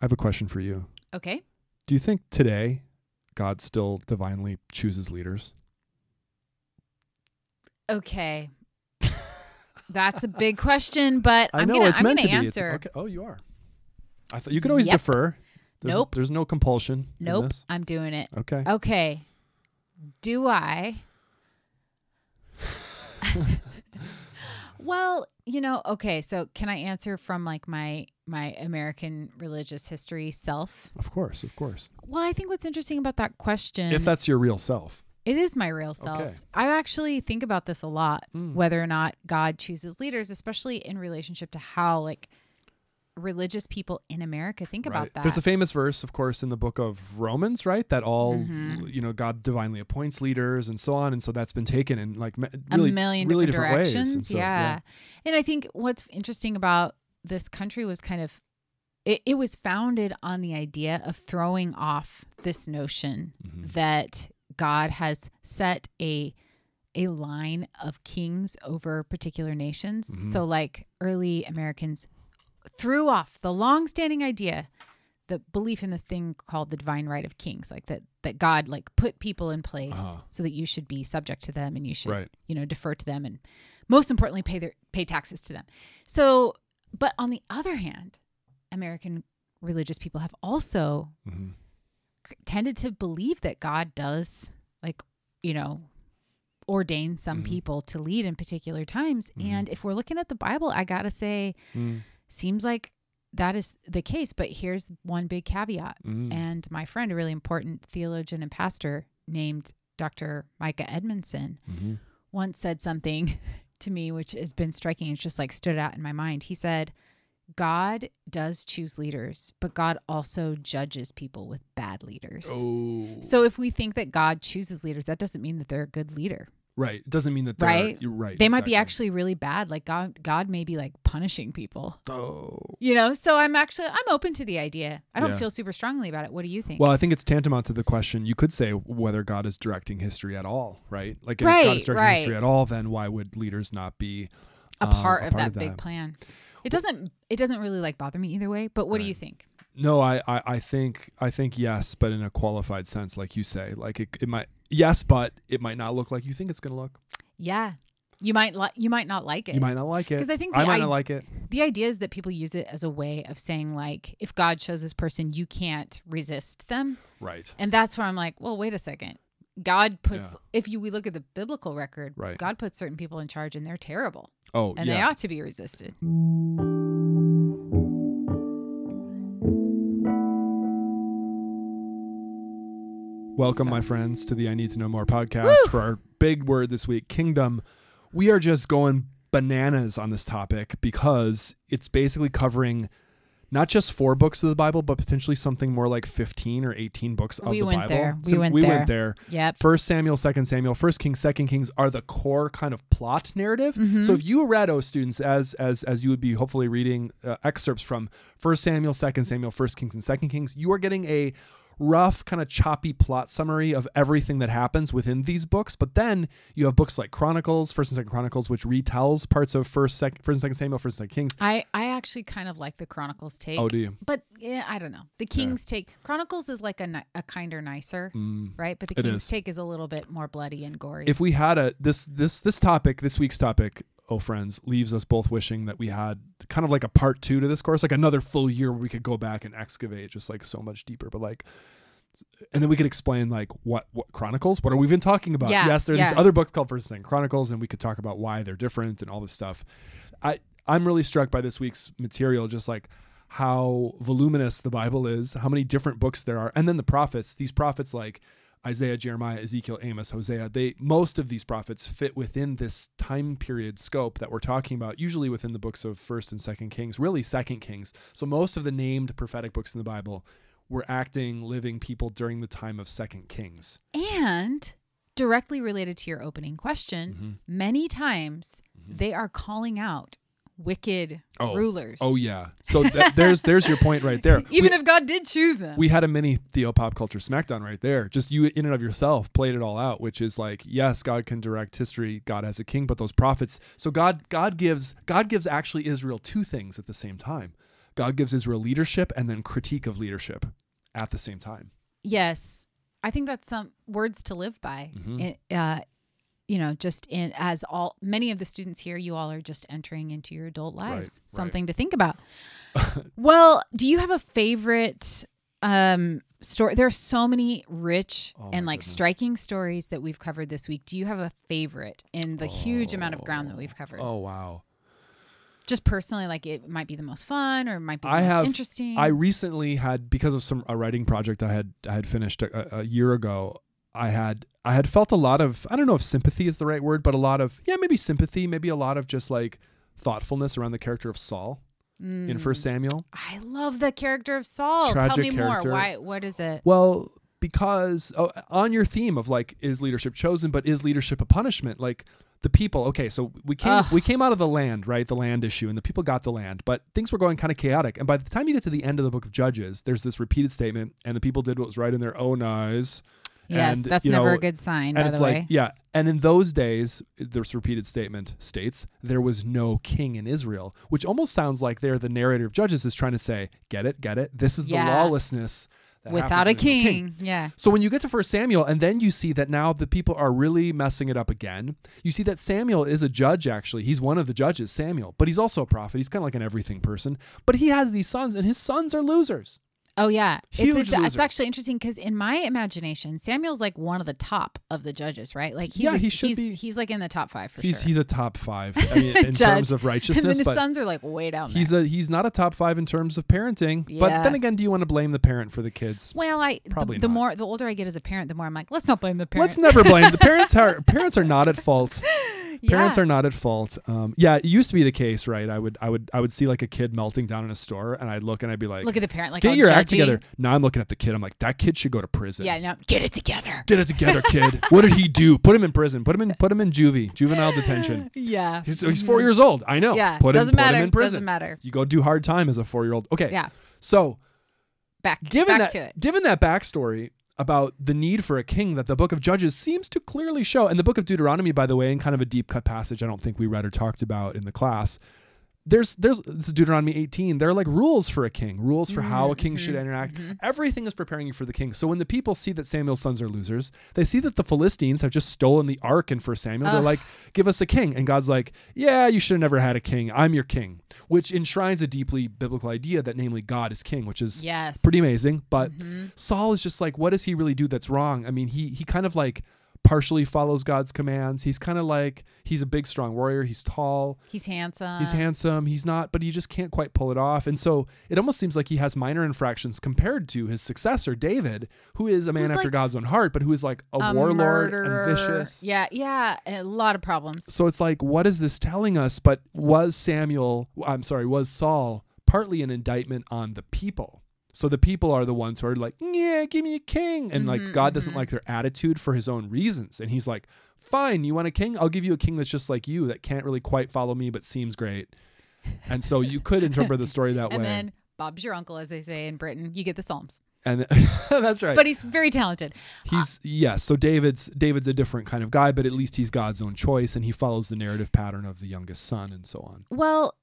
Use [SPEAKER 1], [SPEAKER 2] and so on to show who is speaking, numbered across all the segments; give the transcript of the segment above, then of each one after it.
[SPEAKER 1] I have a question for you.
[SPEAKER 2] Okay.
[SPEAKER 1] Do you think today God still divinely chooses leaders?
[SPEAKER 2] Okay. That's a big question, but
[SPEAKER 1] I
[SPEAKER 2] I'm
[SPEAKER 1] know
[SPEAKER 2] gonna,
[SPEAKER 1] it's
[SPEAKER 2] I'm
[SPEAKER 1] meant
[SPEAKER 2] gonna
[SPEAKER 1] to be. It's,
[SPEAKER 2] answer.
[SPEAKER 1] okay. Oh, you are. I thought you could always
[SPEAKER 2] Yep.
[SPEAKER 1] defer. There's,
[SPEAKER 2] Nope.
[SPEAKER 1] There's no compulsion. in
[SPEAKER 2] Nope. I'm doing it.
[SPEAKER 1] Okay.
[SPEAKER 2] Okay. Do I? well, you know, okay, so can I answer from like my my American religious history self?
[SPEAKER 1] Of course. Of course.
[SPEAKER 2] Well, I think what's interesting about that question
[SPEAKER 1] if that's your real self.
[SPEAKER 2] it is my real self.
[SPEAKER 1] Okay.
[SPEAKER 2] I actually think about this a lot,
[SPEAKER 1] Mm.
[SPEAKER 2] whether or not God chooses leaders, especially in relationship to how like religious people in America think about
[SPEAKER 1] Right.
[SPEAKER 2] that.
[SPEAKER 1] There's a famous verse, of course, in the book of Romans, right? That all,
[SPEAKER 2] Mhm.
[SPEAKER 1] you know, God divinely appoints leaders and so on. And so that's been taken in like really,
[SPEAKER 2] a million
[SPEAKER 1] really
[SPEAKER 2] different,
[SPEAKER 1] different,
[SPEAKER 2] directions.
[SPEAKER 1] ways. And so,
[SPEAKER 2] yeah. And I think what's interesting about this country was kind of it, it was founded on the idea of throwing off this notion
[SPEAKER 1] Mhm.
[SPEAKER 2] that God has set a a line of kings over particular nations.
[SPEAKER 1] Mhm.
[SPEAKER 2] So like early Americans threw off the long-standing idea the belief in this thing called the divine right of kings like that that God like put people in place
[SPEAKER 1] Uh-huh.
[SPEAKER 2] so that you should be subject to them and you should
[SPEAKER 1] Right.
[SPEAKER 2] you know defer to them and most importantly pay their pay taxes to them so but on the other hand american religious people have also
[SPEAKER 1] Mhm.
[SPEAKER 2] c- tended to believe that god does like you know ordain some
[SPEAKER 1] Mhm.
[SPEAKER 2] people to lead in particular times
[SPEAKER 1] Mhm.
[SPEAKER 2] and if we're looking at the bible i gotta say
[SPEAKER 1] Mm.
[SPEAKER 2] seems like that is the case but here's one big caveat
[SPEAKER 1] Mm.
[SPEAKER 2] and my friend a really important theologian and pastor named dr micah edmondson
[SPEAKER 1] Mhm.
[SPEAKER 2] once said something to me which has been striking. It's just like stood out in my mind. He said, God does choose leaders, but God also judges people with bad leaders.
[SPEAKER 1] Oh.
[SPEAKER 2] So if we think that God chooses leaders, that doesn't mean that they're a good leader.
[SPEAKER 1] Right. It doesn't mean that they're
[SPEAKER 2] Right?
[SPEAKER 1] You're right.
[SPEAKER 2] They might be actually really bad. Like God God may be like punishing people.
[SPEAKER 1] Oh.
[SPEAKER 2] You know? So I'm actually I'm open to the idea. I don't
[SPEAKER 1] Yeah.
[SPEAKER 2] feel super strongly about it. What do you think?
[SPEAKER 1] Well, I think it's tantamount to the question. You could say whether God is directing history at all, right? Like, if God is directing
[SPEAKER 2] right.
[SPEAKER 1] history at all, then why would leaders not be
[SPEAKER 2] a
[SPEAKER 1] um,
[SPEAKER 2] part of that big plan. It doesn't it doesn't really like bother me either way, but what do you think?
[SPEAKER 1] No, I, I, I think I think yes, but in a qualified sense, like you say, like it, it might yes, but it might not look like you think it's going to look.
[SPEAKER 2] Yeah. You might li- you might not like it.
[SPEAKER 1] You might not like it.
[SPEAKER 2] Because I think
[SPEAKER 1] I might
[SPEAKER 2] i-
[SPEAKER 1] not like it.
[SPEAKER 2] the idea is that people use it as a way of saying like if god chose this person you can't resist them
[SPEAKER 1] Right.
[SPEAKER 2] and that's where i'm like well wait a second god puts
[SPEAKER 1] Yeah.
[SPEAKER 2] if you we look at the biblical record
[SPEAKER 1] Right.
[SPEAKER 2] god puts certain people in charge and they're terrible
[SPEAKER 1] Oh
[SPEAKER 2] and they
[SPEAKER 1] yeah.
[SPEAKER 2] ought to be resisted
[SPEAKER 1] Welcome,
[SPEAKER 2] So-
[SPEAKER 1] my friends, to the I Need to Know More podcast for our big word this week, kingdom. We are just going bananas on this topic because it's basically covering not just four books of the Bible, but potentially something more like 15 or 18 books of
[SPEAKER 2] We
[SPEAKER 1] the
[SPEAKER 2] went
[SPEAKER 1] Bible.
[SPEAKER 2] there. We
[SPEAKER 1] So
[SPEAKER 2] went
[SPEAKER 1] we
[SPEAKER 2] there.
[SPEAKER 1] went there.
[SPEAKER 2] yep
[SPEAKER 1] First Samuel, Second Samuel, First Kings, Second Kings are the core kind of plot narrative.
[SPEAKER 2] Mhm.
[SPEAKER 1] So if you read, oh students, as as as you would be hopefully reading uh, excerpts from First Samuel, Second Samuel, First Kings, and Second Kings, you are getting a rough kind of choppy plot summary of everything that happens within these books but then you have books like chronicles first and second chronicles which retells parts of first second first and second samuel first and second kings.
[SPEAKER 2] I i actually kind of like the chronicles take.
[SPEAKER 1] Oh do you?
[SPEAKER 2] But yeah i don't know. The king's take chronicles is like a, a kinder nicer
[SPEAKER 1] Mm.
[SPEAKER 2] right? But the king's
[SPEAKER 1] is.
[SPEAKER 2] take is a little bit more bloody and gory.
[SPEAKER 1] If we had a this this this topic this week's topic oh friends leaves us both wishing that we had kind of like a part two to this course like another full year where we could go back and excavate just like so much deeper but like and then we could explain like what what chronicles what are we even talking about
[SPEAKER 2] Yeah,
[SPEAKER 1] yes there are
[SPEAKER 2] yeah.
[SPEAKER 1] these other books called first and chronicles and we could talk about why they're different and all this stuff i i'm really struck by this week's material just like how voluminous the bible is how many different books there are and then the prophets these prophets like Isaiah, Jeremiah, Ezekiel, Amos, Hosea, they most of these prophets fit within this time period scope that we're talking about, usually within the books of First and Second Kings, really Second Kings. So most of the named prophetic books in the Bible were acting, living people during the time of Second Kings.
[SPEAKER 2] And directly related to your opening question,
[SPEAKER 1] Mm-hmm.
[SPEAKER 2] many times they are calling out wicked
[SPEAKER 1] Oh.
[SPEAKER 2] rulers.
[SPEAKER 1] Oh yeah. So th- there's there's your point right there.
[SPEAKER 2] Even
[SPEAKER 1] we,
[SPEAKER 2] if God did choose them.
[SPEAKER 1] we had a mini Theo pop culture smackdown right there. Just you in and of yourself played it all out, which is like, yes, God can direct history. God has a king, but those prophets. So God God gives God gives actually Israel two things at the same time. God gives Israel leadership and then critique of leadership at the same time.
[SPEAKER 2] Yes. I think that's some words to live by.
[SPEAKER 1] Mhm.
[SPEAKER 2] It, uh, you know, just in as all many of the students here, you all are just entering into your adult lives.
[SPEAKER 1] Right, right.
[SPEAKER 2] Something to think about. well, do you have a favorite um story? There are so many rich
[SPEAKER 1] Oh,
[SPEAKER 2] and like
[SPEAKER 1] goodness.
[SPEAKER 2] striking stories that we've covered this week. Do you have a favorite in the huge amount of ground that we've covered?
[SPEAKER 1] Oh wow.
[SPEAKER 2] Just personally, like it might be the most fun or it might be the
[SPEAKER 1] I
[SPEAKER 2] most
[SPEAKER 1] have-
[SPEAKER 2] interesting.
[SPEAKER 1] I recently had because of some a writing project I had I had finished a, a year ago. I had I had felt a lot of I don't know if sympathy is the right word, but a lot of yeah maybe sympathy, maybe a lot of just like thoughtfulness around the character of Saul in
[SPEAKER 2] Mm.
[SPEAKER 1] First Samuel.
[SPEAKER 2] I love the character of Saul. Tell
[SPEAKER 1] Tragic
[SPEAKER 2] me
[SPEAKER 1] character.
[SPEAKER 2] more. Why? What is it?
[SPEAKER 1] Well, because oh, on your theme of like is leadership chosen, but is leadership a punishment? Like the people. Okay, so we came
[SPEAKER 2] Ugh.
[SPEAKER 1] we came out of the land, right? The land issue, and the people got the land, but things were going kind of chaotic. And by the time you get to the end of the book of Judges, there's this repeated statement, and the people did what was right in their own eyes.
[SPEAKER 2] Yes,
[SPEAKER 1] and,
[SPEAKER 2] that's
[SPEAKER 1] you
[SPEAKER 2] never a good sign.
[SPEAKER 1] and
[SPEAKER 2] by
[SPEAKER 1] it's
[SPEAKER 2] the
[SPEAKER 1] like
[SPEAKER 2] way,
[SPEAKER 1] yeah and in those days this repeated statement states there was no king in israel which almost sounds like there the narrator of judges is trying to say get it get it this is
[SPEAKER 2] Yeah.
[SPEAKER 1] the lawlessness that
[SPEAKER 2] without a
[SPEAKER 1] no
[SPEAKER 2] king, yeah,
[SPEAKER 1] so when you get to First Samuel, and then you see that now the people are really messing it up again. You see that Samuel is a judge. Actually, he's one of the judges, Samuel, but he's also a prophet. He's kind of like an everything person. But he has these sons, and his sons are losers.
[SPEAKER 2] Oh yeah.
[SPEAKER 1] Huge
[SPEAKER 2] it's, it's, it's actually interesting because in my imagination, Samuel's like one of the top of the judges, right? Like he's
[SPEAKER 1] Yeah,
[SPEAKER 2] a-
[SPEAKER 1] he should
[SPEAKER 2] he's,
[SPEAKER 1] be.
[SPEAKER 2] He's like in the top five for
[SPEAKER 1] he's
[SPEAKER 2] sure.
[SPEAKER 1] he's a top five. I mean, in terms of righteousness.
[SPEAKER 2] and then his sons are like way down
[SPEAKER 1] he's
[SPEAKER 2] there.
[SPEAKER 1] a he's not a top five in terms of parenting. But then again, do you want to blame the parent for the kids?
[SPEAKER 2] well, I the,
[SPEAKER 1] Probably
[SPEAKER 2] the
[SPEAKER 1] not.
[SPEAKER 2] more the older I get as a parent, the more I'm like, let's not blame the parent.
[SPEAKER 1] Let's never blame the parents. Are parents are not at fault. Parents
[SPEAKER 2] yeah.
[SPEAKER 1] are not at fault. Um, yeah, it used to be the case, right? I would, I would, I would see like a kid melting down in a store, and I'd look and I'd be like,
[SPEAKER 2] look at the parent like
[SPEAKER 1] "Get your act together." Now I'm looking at the kid. I'm like, "That kid should go to prison."
[SPEAKER 2] Yeah, no, get it together.
[SPEAKER 1] Get it together, kid. what did he do? Put him in prison. Put him in. Put him in juvie, juvenile detention.
[SPEAKER 2] Yeah,
[SPEAKER 1] He's, he's four years old. I know.
[SPEAKER 2] yeah.
[SPEAKER 1] Put him.
[SPEAKER 2] doesn't
[SPEAKER 1] put
[SPEAKER 2] matter.
[SPEAKER 1] him in prison.
[SPEAKER 2] Doesn't matter.
[SPEAKER 1] You go do hard time as a four year old. Okay.
[SPEAKER 2] Yeah,
[SPEAKER 1] So
[SPEAKER 2] back
[SPEAKER 1] given
[SPEAKER 2] back
[SPEAKER 1] that
[SPEAKER 2] to it.
[SPEAKER 1] given that backstory about the need for a king that the book of judges seems to clearly show. And the book of deuteronomy by the way in kind of a deep cut passage i don't think we read or talked about in the class there's there's this is deuteronomy 18 there are like rules for a king rules for how a king should
[SPEAKER 2] Mm-hmm.
[SPEAKER 1] interact everything is preparing you for the king so when the people see that samuel's sons are losers they see that the philistines have just stolen the ark in first samuel they're like give us a king and god's like yeah you should have never had a king i'm your king which enshrines a deeply biblical idea that namely god is king which is
[SPEAKER 2] Yes,
[SPEAKER 1] pretty amazing. But
[SPEAKER 2] Mm-hmm.
[SPEAKER 1] Saul is just like, what does he really do that's wrong? I mean, he he kind of like partially follows God's commands. He's kind of like he's a big, strong warrior. He's tall.
[SPEAKER 2] He's handsome.
[SPEAKER 1] He's handsome. He's not, but he just can't quite pull it off. And so it almost seems like he has minor infractions compared to his successor, David, who is a man
[SPEAKER 2] Who's
[SPEAKER 1] after
[SPEAKER 2] like
[SPEAKER 1] God's own heart, but who is like a,
[SPEAKER 2] a
[SPEAKER 1] warlord
[SPEAKER 2] murderer.
[SPEAKER 1] and vicious.
[SPEAKER 2] Yeah, yeah, a lot of problems.
[SPEAKER 1] So it's like, what is this telling us? But was Samuel, I'm sorry, was Saul partly an indictment on the people? So the people are the ones who are like, yeah, give me a king. And like
[SPEAKER 2] Mhm,
[SPEAKER 1] God doesn't
[SPEAKER 2] mhm.
[SPEAKER 1] like their attitude for his own reasons. And he's like, fine, you want a king? I'll give you a king that's just like you, that can't really quite follow me, but seems great. And so you could interpret the story that
[SPEAKER 2] And
[SPEAKER 1] way.
[SPEAKER 2] And then Bob's your uncle, as they say in Britain. You get the Psalms,
[SPEAKER 1] and that's right.
[SPEAKER 2] but he's very talented.
[SPEAKER 1] He's yes. So David's David's a different kind of guy, but at least he's God's own choice, and he follows the narrative pattern of the youngest son, and so on.
[SPEAKER 2] Well,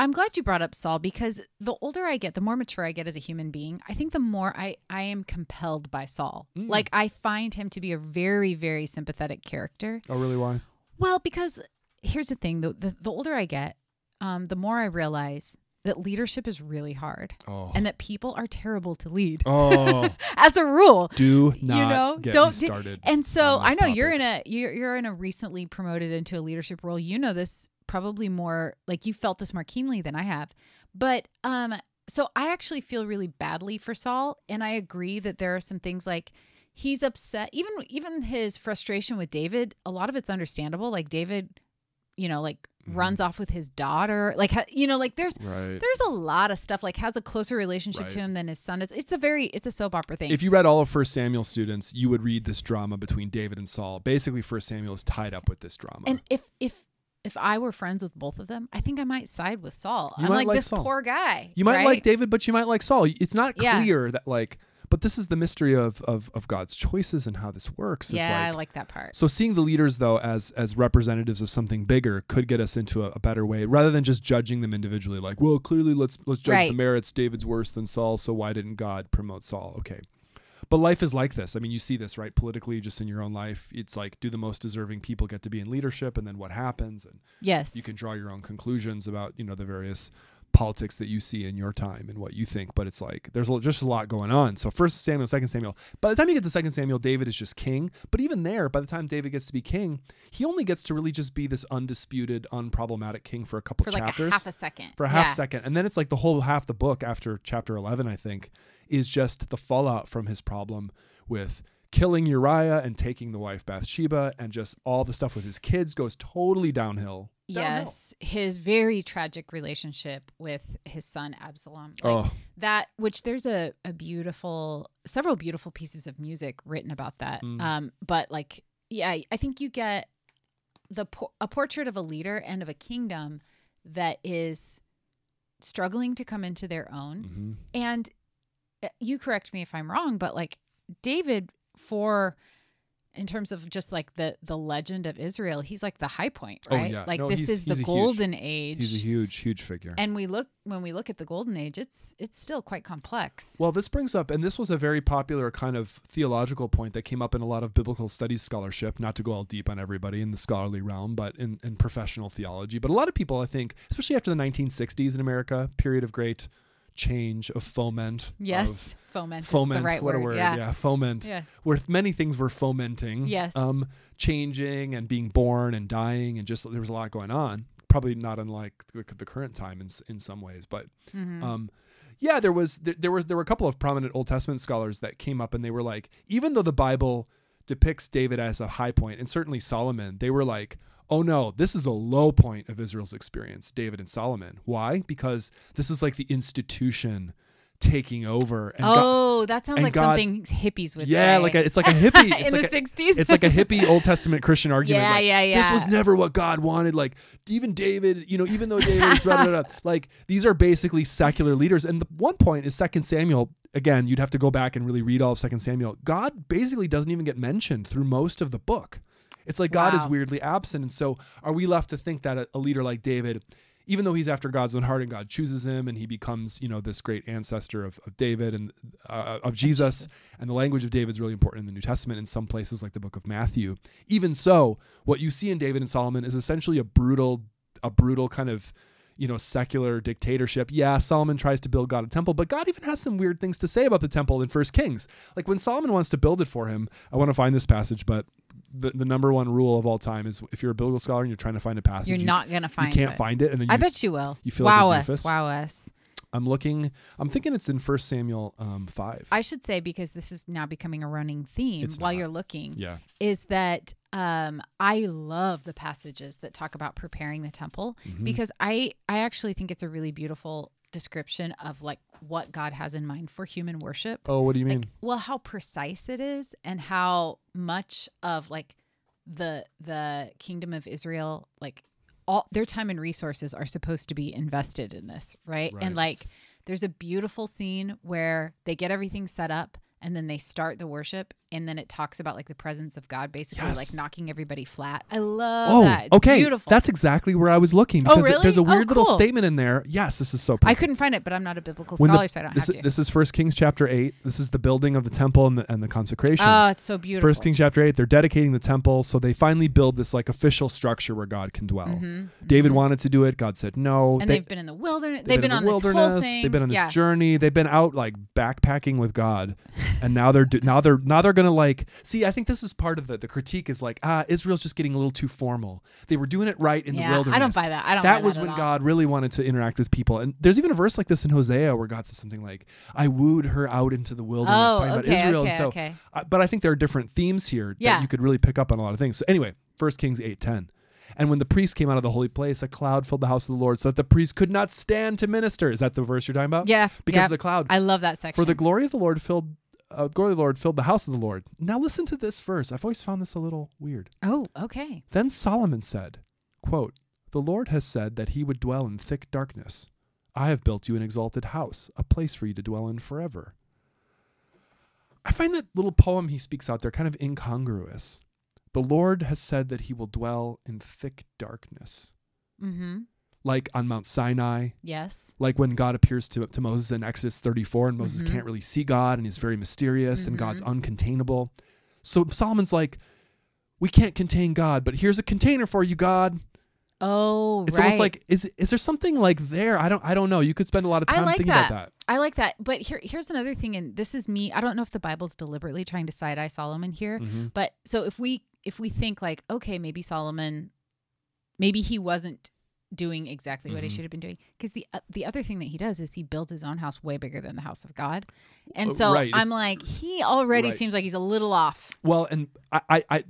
[SPEAKER 2] I'm glad you brought up Saul because the older I get, the more mature I get as a human being, I think the more I, I am compelled by Saul.
[SPEAKER 1] Mm.
[SPEAKER 2] Like, I find him to be a very, very sympathetic character.
[SPEAKER 1] Oh, really? Why?
[SPEAKER 2] Well, because here's the thing the, the, the older I get, um, the more I realize that leadership is really hard
[SPEAKER 1] Oh.
[SPEAKER 2] and that people are terrible to lead
[SPEAKER 1] Oh,
[SPEAKER 2] as a rule.
[SPEAKER 1] do not
[SPEAKER 2] know,
[SPEAKER 1] get
[SPEAKER 2] don't
[SPEAKER 1] started.
[SPEAKER 2] And so I know you're in a you're you're in a recently promoted into a leadership role. You know this probably more like you felt this more keenly than I have. But um so I actually feel really badly for Saul and I agree that there are some things like he's upset even even his frustration with David, a lot of it's understandable. Like David, you know, like
[SPEAKER 1] Mhm.
[SPEAKER 2] runs off with his daughter. Like you know, like there's
[SPEAKER 1] right.
[SPEAKER 2] there's a lot of stuff like has a closer relationship to him than his son is. It's a very it's a soap opera thing.
[SPEAKER 1] If you read all of First Samuel students, you would read this drama between David and Saul. Basically, First Samuel is tied up with this drama.
[SPEAKER 2] And if if if I were friends with both of them, I think I might side with Saul.
[SPEAKER 1] You
[SPEAKER 2] I'm like,
[SPEAKER 1] like
[SPEAKER 2] this
[SPEAKER 1] Saul.
[SPEAKER 2] poor guy.
[SPEAKER 1] you might
[SPEAKER 2] right?
[SPEAKER 1] like David, but you might like Saul. It's not
[SPEAKER 2] Yeah.
[SPEAKER 1] clear that like but this is the mystery of of, of God's choices and how this works.
[SPEAKER 2] yeah, I
[SPEAKER 1] like,
[SPEAKER 2] like that part.
[SPEAKER 1] so seeing the leaders though as as representatives of something bigger could get us into a, a better way rather than just judging them individually like well clearly let's let's judge the merits David's worse than Saul so why didn't God promote Saul okay but life is like this. I mean you see this right? Politically just in your own life it's like do the most deserving people get to be in leadership? And then what happens? And
[SPEAKER 2] Yes.
[SPEAKER 1] you can draw your own conclusions about you know the various politics that you see in your time and what you think but it's like there's just a lot going on. So first samuel second samuel. By the time you get to second samuel david is just king. But even there by the time david gets to be king he only gets to really just be this undisputed unproblematic king for a couple
[SPEAKER 2] for like
[SPEAKER 1] chapters.
[SPEAKER 2] a half a second.
[SPEAKER 1] for a half
[SPEAKER 2] yeah.
[SPEAKER 1] second. And then it's like the whole half the book after chapter 11 i think is just the fallout from his problem with killing uriah and taking the wife bathsheba and just all the stuff with his kids goes totally downhill Downhill.
[SPEAKER 2] Yes, his very tragic relationship with his son Absalom. Like,
[SPEAKER 1] oh
[SPEAKER 2] that which there's a, a beautiful several beautiful pieces of music written about that
[SPEAKER 1] Mm.
[SPEAKER 2] um but like yeah i think you get the a portrait of a leader and of a kingdom that is struggling to come into their own
[SPEAKER 1] mhm.
[SPEAKER 2] and uh, you correct me if i'm wrong but like david for in terms of just like the the legend of israel he's like the high point
[SPEAKER 1] Oh,
[SPEAKER 2] right
[SPEAKER 1] yeah.
[SPEAKER 2] like
[SPEAKER 1] No,
[SPEAKER 2] this is the
[SPEAKER 1] a huge-
[SPEAKER 2] golden age
[SPEAKER 1] He's a huge, huge figure.
[SPEAKER 2] and we look when we look at the golden age it's it's still quite complex
[SPEAKER 1] well, this brings up, and this was a very popular kind of theological point that came up in a lot of biblical studies scholarship, not to go all deep on everybody in the scholarly realm, but in, in professional theology. But a lot of people, I think, especially after the 1960s in America, period of great change, of foment.
[SPEAKER 2] yes
[SPEAKER 1] Of
[SPEAKER 2] foment
[SPEAKER 1] foment.
[SPEAKER 2] right
[SPEAKER 1] what
[SPEAKER 2] word,
[SPEAKER 1] a word.
[SPEAKER 2] yeah
[SPEAKER 1] foment.
[SPEAKER 2] yeah
[SPEAKER 1] Where many things were fomenting.
[SPEAKER 2] Yes.
[SPEAKER 1] Um, changing and being born and dying, and just there was a lot going on. Probably not unlike the, the current time in, in some ways, but
[SPEAKER 2] Mhm.
[SPEAKER 1] um, yeah, there was there, there was there were a couple of prominent Old Testament scholars that came up and they were like, even though the Bible depicts David as a high point, and certainly Solomon, they were like, oh no, this is a low point of Israel's experience, David and Solomon. Why? Because this is like the institution taking over. And God-
[SPEAKER 2] oh that sounds like
[SPEAKER 1] God-
[SPEAKER 2] something hippies would
[SPEAKER 1] yeah,
[SPEAKER 2] say
[SPEAKER 1] like a, it's like a hippie. It's
[SPEAKER 2] in
[SPEAKER 1] like
[SPEAKER 2] the
[SPEAKER 1] a,
[SPEAKER 2] 60s
[SPEAKER 1] it's like a hippie Old Testament Christian argument.
[SPEAKER 2] Yeah,
[SPEAKER 1] like,
[SPEAKER 2] yeah,
[SPEAKER 1] This was never what God wanted. Like even David, you know, even though David is blah, blah, blah, like these are basically secular leaders. And the one point is Second Samuel. Again, you'd have to go back and really read all of Second Samuel. God basically doesn't even get mentioned through most of the book. It's like God is weirdly absent. And so are we left to think that a, a leader like David, even though he's after God's own heart and God chooses him and he becomes, you know, this great ancestor of, of David and uh, of Jesus, and the language of David is really important in the New Testament in some places like the book of Matthew. Even so, what you see in David and Solomon is essentially a brutal, a brutal kind of, you know, secular dictatorship. Yeah, Solomon tries to build God a temple, but God even has some weird things to say about the temple in First Kings. Like when Solomon wants to build it for him, I want to find this passage, but the, the number one rule of all time is if you're a biblical scholar and you're trying to find a passage,
[SPEAKER 2] you're
[SPEAKER 1] you-
[SPEAKER 2] not gonna find.
[SPEAKER 1] you can't
[SPEAKER 2] it.
[SPEAKER 1] find it, and then you,
[SPEAKER 2] I bet you will.
[SPEAKER 1] you feel like
[SPEAKER 2] wow us, wow us.
[SPEAKER 1] I'm looking. I'm thinking it's in First Samuel um, five.
[SPEAKER 2] I should say because this is now becoming a running theme
[SPEAKER 1] It's
[SPEAKER 2] while
[SPEAKER 1] not.
[SPEAKER 2] you're looking
[SPEAKER 1] yeah.
[SPEAKER 2] is that um, I love the passages that talk about preparing the temple
[SPEAKER 1] Mhm.
[SPEAKER 2] because I I actually think it's a really beautiful description of like what God has in mind for human worship.
[SPEAKER 1] Oh, what do you mean?
[SPEAKER 2] Like, well, how precise it is and how much of like the the kingdom of Israel like all their time and resources are supposed to be invested in this, right?
[SPEAKER 1] Right.
[SPEAKER 2] And like there's a beautiful scene where they get everything set up and then they start the worship and then it talks about like the presence of God basically
[SPEAKER 1] Yes.
[SPEAKER 2] like knocking everybody flat. I love
[SPEAKER 1] oh,
[SPEAKER 2] that. It's
[SPEAKER 1] okay.
[SPEAKER 2] beautiful.
[SPEAKER 1] That's exactly where I was looking.
[SPEAKER 2] Oh,
[SPEAKER 1] Because
[SPEAKER 2] really?
[SPEAKER 1] There's a
[SPEAKER 2] Oh,
[SPEAKER 1] weird little statement in there. Yes, this is so.
[SPEAKER 2] I couldn't find it, but I'm not a biblical
[SPEAKER 1] When the-
[SPEAKER 2] scholar, so I don't
[SPEAKER 1] this,
[SPEAKER 2] have to.
[SPEAKER 1] this is First Kings chapter eight. This is the building of the temple and the, and the consecration.
[SPEAKER 2] oh, it's so beautiful.
[SPEAKER 1] First Kings chapter eight. They're dedicating the temple, so they finally build this like official structure where God can dwell.
[SPEAKER 2] Mhm,
[SPEAKER 1] David
[SPEAKER 2] mhm.
[SPEAKER 1] wanted to do it. God said no.
[SPEAKER 2] and
[SPEAKER 1] They-
[SPEAKER 2] they've been in the wilderness.
[SPEAKER 1] They've
[SPEAKER 2] They've, been,
[SPEAKER 1] in
[SPEAKER 2] on
[SPEAKER 1] the
[SPEAKER 2] this
[SPEAKER 1] wilderness.
[SPEAKER 2] whole thing.
[SPEAKER 1] They've been on this
[SPEAKER 2] yeah.
[SPEAKER 1] journey. They've been out like backpacking with God, and now they're do- now they're now they're gonna like see. I think this is part of the the critique is like ah Israel's just getting a little too formal. They were doing it right in
[SPEAKER 2] yeah,
[SPEAKER 1] the wilderness.
[SPEAKER 2] I don't buy that. I don't.
[SPEAKER 1] That was
[SPEAKER 2] at
[SPEAKER 1] when
[SPEAKER 2] all.
[SPEAKER 1] God really wanted to interact with people. And there's even a verse like this in Hosea where God says something like, "I wooed her out into the wilderness,"
[SPEAKER 2] Oh,
[SPEAKER 1] talking about Israel.
[SPEAKER 2] okay,
[SPEAKER 1] and so,
[SPEAKER 2] okay.
[SPEAKER 1] uh, but I think there are different themes here
[SPEAKER 2] Yeah.
[SPEAKER 1] that you could really pick up on a lot of things. So anyway, First Kings eight ten. And when the priest came out of the holy place, a cloud filled the house of the Lord, so that the priest could not stand to minister. Is that the verse you're talking about?
[SPEAKER 2] Yeah,
[SPEAKER 1] because
[SPEAKER 2] yeah.
[SPEAKER 1] of the cloud.
[SPEAKER 2] I love that section.
[SPEAKER 1] For the glory of the Lord filled, uh, glory of the Lord filled the house of the Lord. Now listen to this verse. I've always found this a little weird.
[SPEAKER 2] oh, okay.
[SPEAKER 1] Then Solomon said, quote, The Lord has said that he would dwell in thick darkness. I have built you an exalted house, a place for you to dwell in forever. I find that little poem he speaks out there kind of incongruous. The Lord has said that he will dwell in thick darkness,
[SPEAKER 2] Mm-hmm.
[SPEAKER 1] Like on Mount Sinai,
[SPEAKER 2] Yes.
[SPEAKER 1] like when God appears to, to Moses in Exodus 34, and Moses
[SPEAKER 2] Mhm.
[SPEAKER 1] can't really see God and he's very mysterious and God's
[SPEAKER 2] Mhm.
[SPEAKER 1] uncontainable. So Solomon's like, we can't contain God, but here's a container for you, God.
[SPEAKER 2] Oh,
[SPEAKER 1] It's
[SPEAKER 2] right.
[SPEAKER 1] almost like is is there something like there? I don't I don't know. You could spend a lot of time
[SPEAKER 2] like
[SPEAKER 1] thinking
[SPEAKER 2] that.
[SPEAKER 1] about that.
[SPEAKER 2] I like that. But here, here's another thing, and this is me. I don't know if the Bible's deliberately trying to side eye Solomon here,
[SPEAKER 1] Mhm.
[SPEAKER 2] but so if we if we think like, okay, maybe Solomon, maybe he wasn't doing exactly what he
[SPEAKER 1] Mhm.
[SPEAKER 2] should have been doing, because the uh, the other thing that he does is he builds his own house way bigger than the house of God, and
[SPEAKER 1] Uh,
[SPEAKER 2] so
[SPEAKER 1] right.
[SPEAKER 2] I'm like, he already
[SPEAKER 1] Right.
[SPEAKER 2] seems like he's a little off.
[SPEAKER 1] Well, and I, I, I,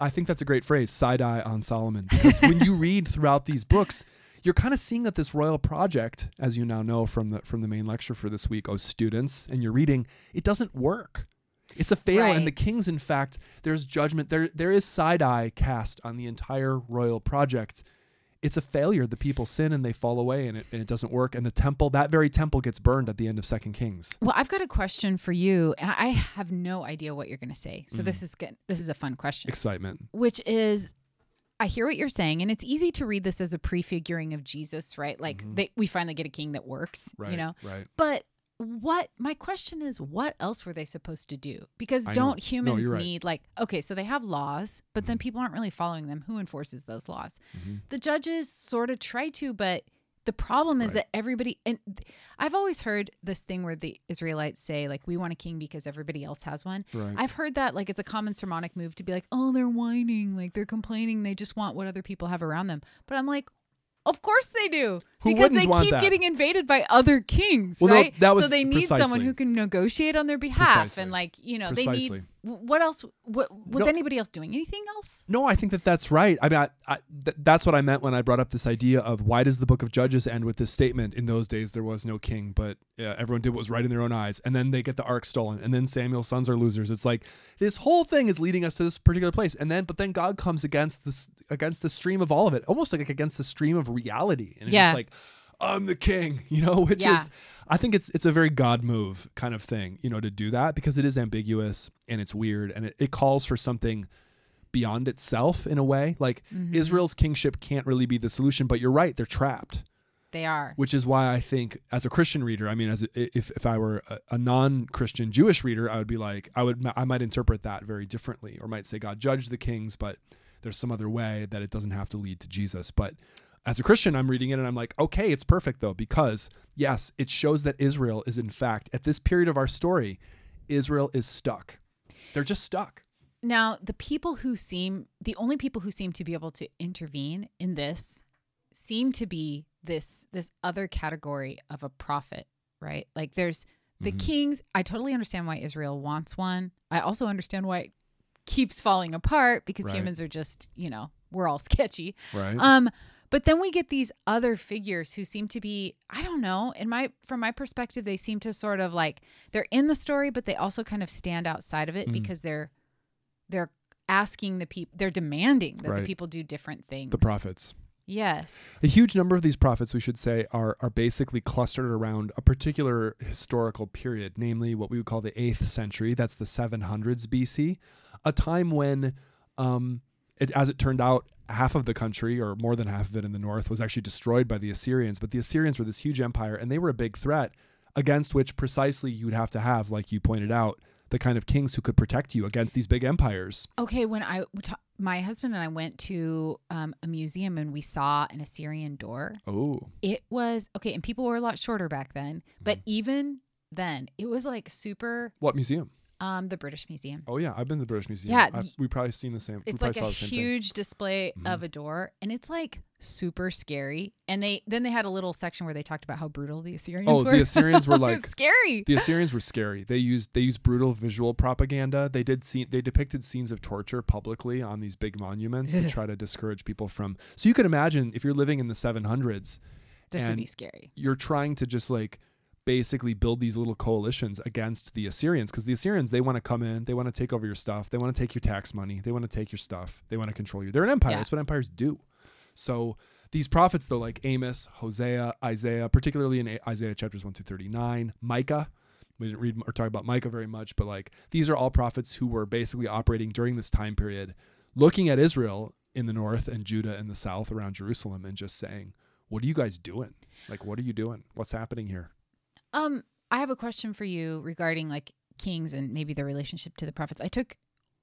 [SPEAKER 1] I think that's a great phrase, side eye on Solomon, because when you read throughout these books, you're kind of seeing that this royal project, as you now know from the from the main lecture for this week, oh students, and you're reading, it doesn't work. It's a fail, and the kings, in fact, there's judgment. There, there is side eye cast on the entire royal project. It's a failure. The people sin and they fall away, and it, and it doesn't work. And the temple, that very temple, gets burned at the end of Second Kings.
[SPEAKER 2] Well, I've got a question for you, and I have no idea what you're going to say. So
[SPEAKER 1] Mm.
[SPEAKER 2] this is good. This is a fun question.
[SPEAKER 1] Excitement.
[SPEAKER 2] which is I hear what you're saying, and it's easy to read this as a prefiguring of Jesus, right? Like
[SPEAKER 1] Mhm.
[SPEAKER 2] they, we finally get a king that works,
[SPEAKER 1] Right.
[SPEAKER 2] you know.
[SPEAKER 1] Right.
[SPEAKER 2] But what my question is, what else were they supposed to do? Because
[SPEAKER 1] I
[SPEAKER 2] don't
[SPEAKER 1] No,
[SPEAKER 2] humans
[SPEAKER 1] you're right.
[SPEAKER 2] need like okay, so they have laws, but then people aren't really following them. Who enforces those laws?
[SPEAKER 1] Mhm.
[SPEAKER 2] The judges sort of try to, but the problem is
[SPEAKER 1] Right.
[SPEAKER 2] that everybody and I've always heard this thing where the Israelites say like we want a king because everybody else has one.
[SPEAKER 1] Right.
[SPEAKER 2] I've heard that like it's a common sermonic move to be like, oh, they're whining, like they're complaining, they just want what other people have around them. But I'm like, of course they do,
[SPEAKER 1] Who
[SPEAKER 2] because they keep
[SPEAKER 1] that?
[SPEAKER 2] getting invaded by other kings,
[SPEAKER 1] Well, no,
[SPEAKER 2] right?
[SPEAKER 1] that was
[SPEAKER 2] so they need someone who can negotiate on their behalf,
[SPEAKER 1] Precisely.
[SPEAKER 2] and like you know,
[SPEAKER 1] Precisely.
[SPEAKER 2] they need. What else? What was
[SPEAKER 1] No.
[SPEAKER 2] anybody else doing anything else?
[SPEAKER 1] No, I think that that's right. I mean, I, I, th- that's what I meant when I brought up this idea of why does the book of Judges end with this statement? In those days, there was no king, but uh, everyone did what was right in their own eyes. And then they get the ark stolen, and then Samuel's sons are losers. It's like this whole thing is leading us to this particular place, and then but then God comes against this against the stream of all of it, almost like against the stream of reality, and it's
[SPEAKER 2] Yeah.
[SPEAKER 1] just like. I'm the king, you know, which
[SPEAKER 2] Yeah.
[SPEAKER 1] is I think it's it's a very God move kind of thing, you know, to do that because it is ambiguous and it's weird and it, it calls for something beyond itself in a way. Like
[SPEAKER 2] Mm-hmm.
[SPEAKER 1] Israel's kingship can't really be the solution, but you're right, they're trapped.
[SPEAKER 2] They are.
[SPEAKER 1] Which is why I think, as a Christian reader, I mean, as a, if if I were a, a non-Christian Jewish reader, I would be like, I would I might interpret that very differently, or might say God judged the kings, but there's some other way that it doesn't have to lead to Jesus. But as a Christian, I'm reading it and I'm like, okay, it's perfect though, because yes, it shows that Israel is in fact at this period of our story, Israel is stuck. They're just stuck.
[SPEAKER 2] Now, the people who seem the only people who seem to be able to intervene in this seem to be this this other category of a prophet, right? Like there's the
[SPEAKER 1] Mhm.
[SPEAKER 2] kings. I totally understand why Israel wants one. I also understand why it keeps falling apart because
[SPEAKER 1] Right.
[SPEAKER 2] humans are just, you know, we're all sketchy.
[SPEAKER 1] Right.
[SPEAKER 2] Um, but then we get these other figures who seem to be, I don't know, in my from my perspective, they seem to sort of like they're in the story, but they also kind of stand outside of it
[SPEAKER 1] Mm.
[SPEAKER 2] because they're they're asking the people, they're demanding that
[SPEAKER 1] Right.
[SPEAKER 2] the people do different things.
[SPEAKER 1] the prophets.
[SPEAKER 2] yes,
[SPEAKER 1] A huge number of these prophets, we should say, are are basically clustered around a particular historical period, namely what we would call the eighth century. That's the 700s BC, a time when, um, it, as it turned out, half of the country, or more than half of it in the north, was actually destroyed by the Assyrians. But the Assyrians were this huge empire, and they were a big threat against which precisely you'd have to have, like you pointed out, the kind of kings who could protect you against these big empires.
[SPEAKER 2] okay. When I my husband and I went to um, a museum and we saw an Assyrian door.
[SPEAKER 1] Oh,
[SPEAKER 2] It was okay, and people were a lot shorter back then, but
[SPEAKER 1] Mm-hmm.
[SPEAKER 2] even then, it was like super.
[SPEAKER 1] what museum?
[SPEAKER 2] Um, the British Museum.
[SPEAKER 1] Oh yeah, I've been to the British Museum.
[SPEAKER 2] Yeah,
[SPEAKER 1] I've, we probably seen the same.
[SPEAKER 2] it's like
[SPEAKER 1] saw
[SPEAKER 2] a
[SPEAKER 1] same thing.
[SPEAKER 2] huge display
[SPEAKER 1] Mhm.
[SPEAKER 2] of a door and it's like super scary and they then they had a little section where they talked about how brutal the assyrians
[SPEAKER 1] Oh,
[SPEAKER 2] were
[SPEAKER 1] the Assyrians were like-
[SPEAKER 2] scary
[SPEAKER 1] The Assyrians were scary. They used they used brutal visual propaganda. They did see they depicted scenes of torture publicly on these big monuments to try to discourage people from. So you could imagine if you're living in the 700s,
[SPEAKER 2] this would be scary
[SPEAKER 1] you're trying to just like basically build these little coalitions against the Assyrians because the Assyrians they want to come in, they want to take over your stuff, they want to take your tax money, they want to take your stuff, they want to control you. They're an empire.
[SPEAKER 2] Yeah.
[SPEAKER 1] That's what empires do. So these prophets though like Amos, Hosea, Isaiah, particularly in Isaiah chapters 1 through 39, Micah, We didn't read or talk about Micah very much, but like these are all prophets who were basically operating during this time period, looking at Israel in the north and Judah in the south around Jerusalem and just saying, What are you guys doing? Like, what are you doing? What's happening here?
[SPEAKER 2] Um, I have a question for you regarding like kings and maybe their relationship to the prophets. I took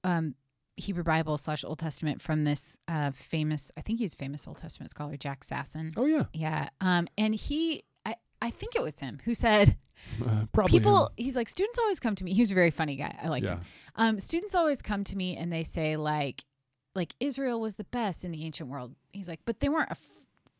[SPEAKER 2] um Hebrew Bible slash Old Testament from this uh famous I think he's famous Old Testament scholar, Jack Sasson.
[SPEAKER 1] Oh yeah.
[SPEAKER 2] Yeah. Um and he I, I think it was him who said
[SPEAKER 1] Uh, probably
[SPEAKER 2] people
[SPEAKER 1] him.
[SPEAKER 2] he's like students always come to me. He was a very funny guy. I liked
[SPEAKER 1] Yeah.
[SPEAKER 2] him. Um students always come to me and they say like like Israel was the best in the ancient world. He's like, but they weren't a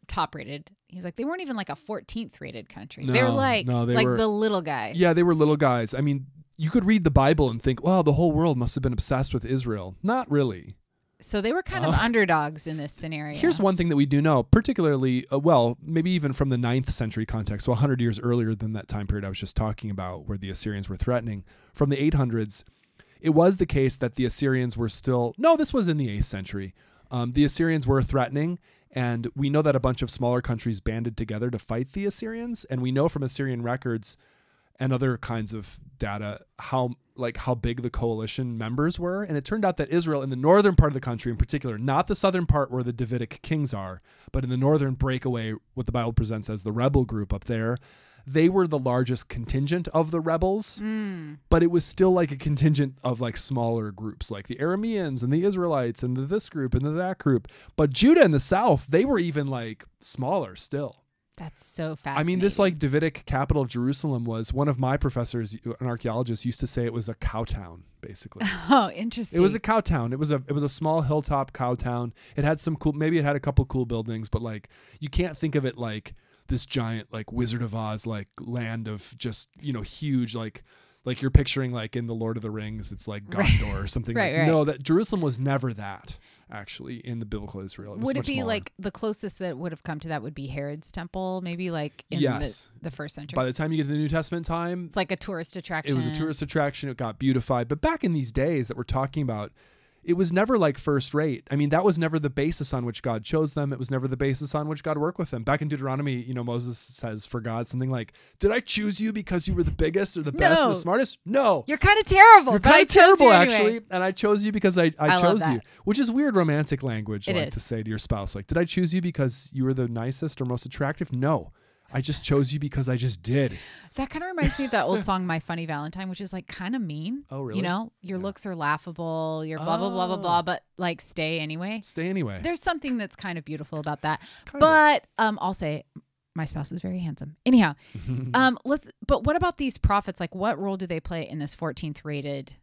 [SPEAKER 2] top rated. He was like, they weren't even like a 14th rated country. they were like
[SPEAKER 1] no, they
[SPEAKER 2] like
[SPEAKER 1] were-
[SPEAKER 2] the little guys.
[SPEAKER 1] Yeah, they were little guys. I mean, you could read the Bible and think, well, the whole world must have been obsessed with Israel. Not really.
[SPEAKER 2] So they were kind of
[SPEAKER 1] Uh,
[SPEAKER 2] underdogs in this scenario.
[SPEAKER 1] Here's one thing that we do know, particularly, uh, well, maybe even from the ninth century context, so 100 years earlier than that time period I was just talking about, where the Assyrians were threatening. From the 800s, it was the case that the Assyrians were still, no, this was in the 8th century. Um, the Assyrians were threatening, and we know that a bunch of smaller countries banded together to fight the Assyrians. And we know from Assyrian records and other kinds of data how like how big the coalition members were and it turned out that Israel in the northern part of the country in particular not the southern part where the Davidic kings are but in the northern breakaway what the Bible presents as the rebel group up there they were the largest contingent of the rebels
[SPEAKER 2] Mm.
[SPEAKER 1] but it was still like a contingent of like smaller groups like the Arameans and the Israelites and the this group and the that group but Judah in the south they were even like smaller still
[SPEAKER 2] That's so fascinating.
[SPEAKER 1] I mean, this like Davidic capital of Jerusalem was one of my professors, an archaeologist, used to say it was a cow town, basically.
[SPEAKER 2] Oh, interesting.
[SPEAKER 1] it was a cow town. It was a it was a small hilltop cow town. It had some cool maybe it had a couple cool buildings, but like you can't think of it like this giant like Wizard of Oz like land of just, you know, huge like like you're picturing like in the Lord of the Rings, it's like
[SPEAKER 2] Right.
[SPEAKER 1] Gondor or something.
[SPEAKER 2] Right,
[SPEAKER 1] like,
[SPEAKER 2] right.
[SPEAKER 1] No, that Jerusalem was never that actually in the biblical Israel. It was
[SPEAKER 2] would it be
[SPEAKER 1] smaller.
[SPEAKER 2] like the closest that would have come to that would be Herod's temple, maybe like in
[SPEAKER 1] Yes.
[SPEAKER 2] the, the first century?
[SPEAKER 1] by the time you get to the New Testament time,
[SPEAKER 2] it's like a tourist attraction.
[SPEAKER 1] It was a tourist attraction. It got beautified. But back in these days that we're talking about, it was never like first rate. I mean, that was never the basis on which God chose them. It was never the basis on which God worked with them. Back in Deuteronomy, you know, Moses says for God something like, Did I choose you because you were the biggest or the best or the smartest? No.
[SPEAKER 2] You're kind of terrible.
[SPEAKER 1] You're kind of terrible,
[SPEAKER 2] anyway.
[SPEAKER 1] actually, and I chose you because I, I,
[SPEAKER 2] I
[SPEAKER 1] chose you, which is weird romantic language,
[SPEAKER 2] It
[SPEAKER 1] like
[SPEAKER 2] is.
[SPEAKER 1] to say to your spouse, like, "Did I choose you because you were the nicest or most attractive?" No, I just chose you because I just did.
[SPEAKER 2] That kind of reminds me of that old song "My Funny Valentine," which is like kind of mean.
[SPEAKER 1] Oh, really?
[SPEAKER 2] You know, your
[SPEAKER 1] Yeah.
[SPEAKER 2] looks are laughable. You're blah blah blah blah blah,
[SPEAKER 1] Oh.
[SPEAKER 2] but like stay anyway.
[SPEAKER 1] Stay anyway.
[SPEAKER 2] There's something that's kind of beautiful about that.
[SPEAKER 1] Kind of.
[SPEAKER 2] But um, I'll say my spouse is very handsome. Anyhow, um, let's. But what about these prophets? Like, what role do they play in this 14th rated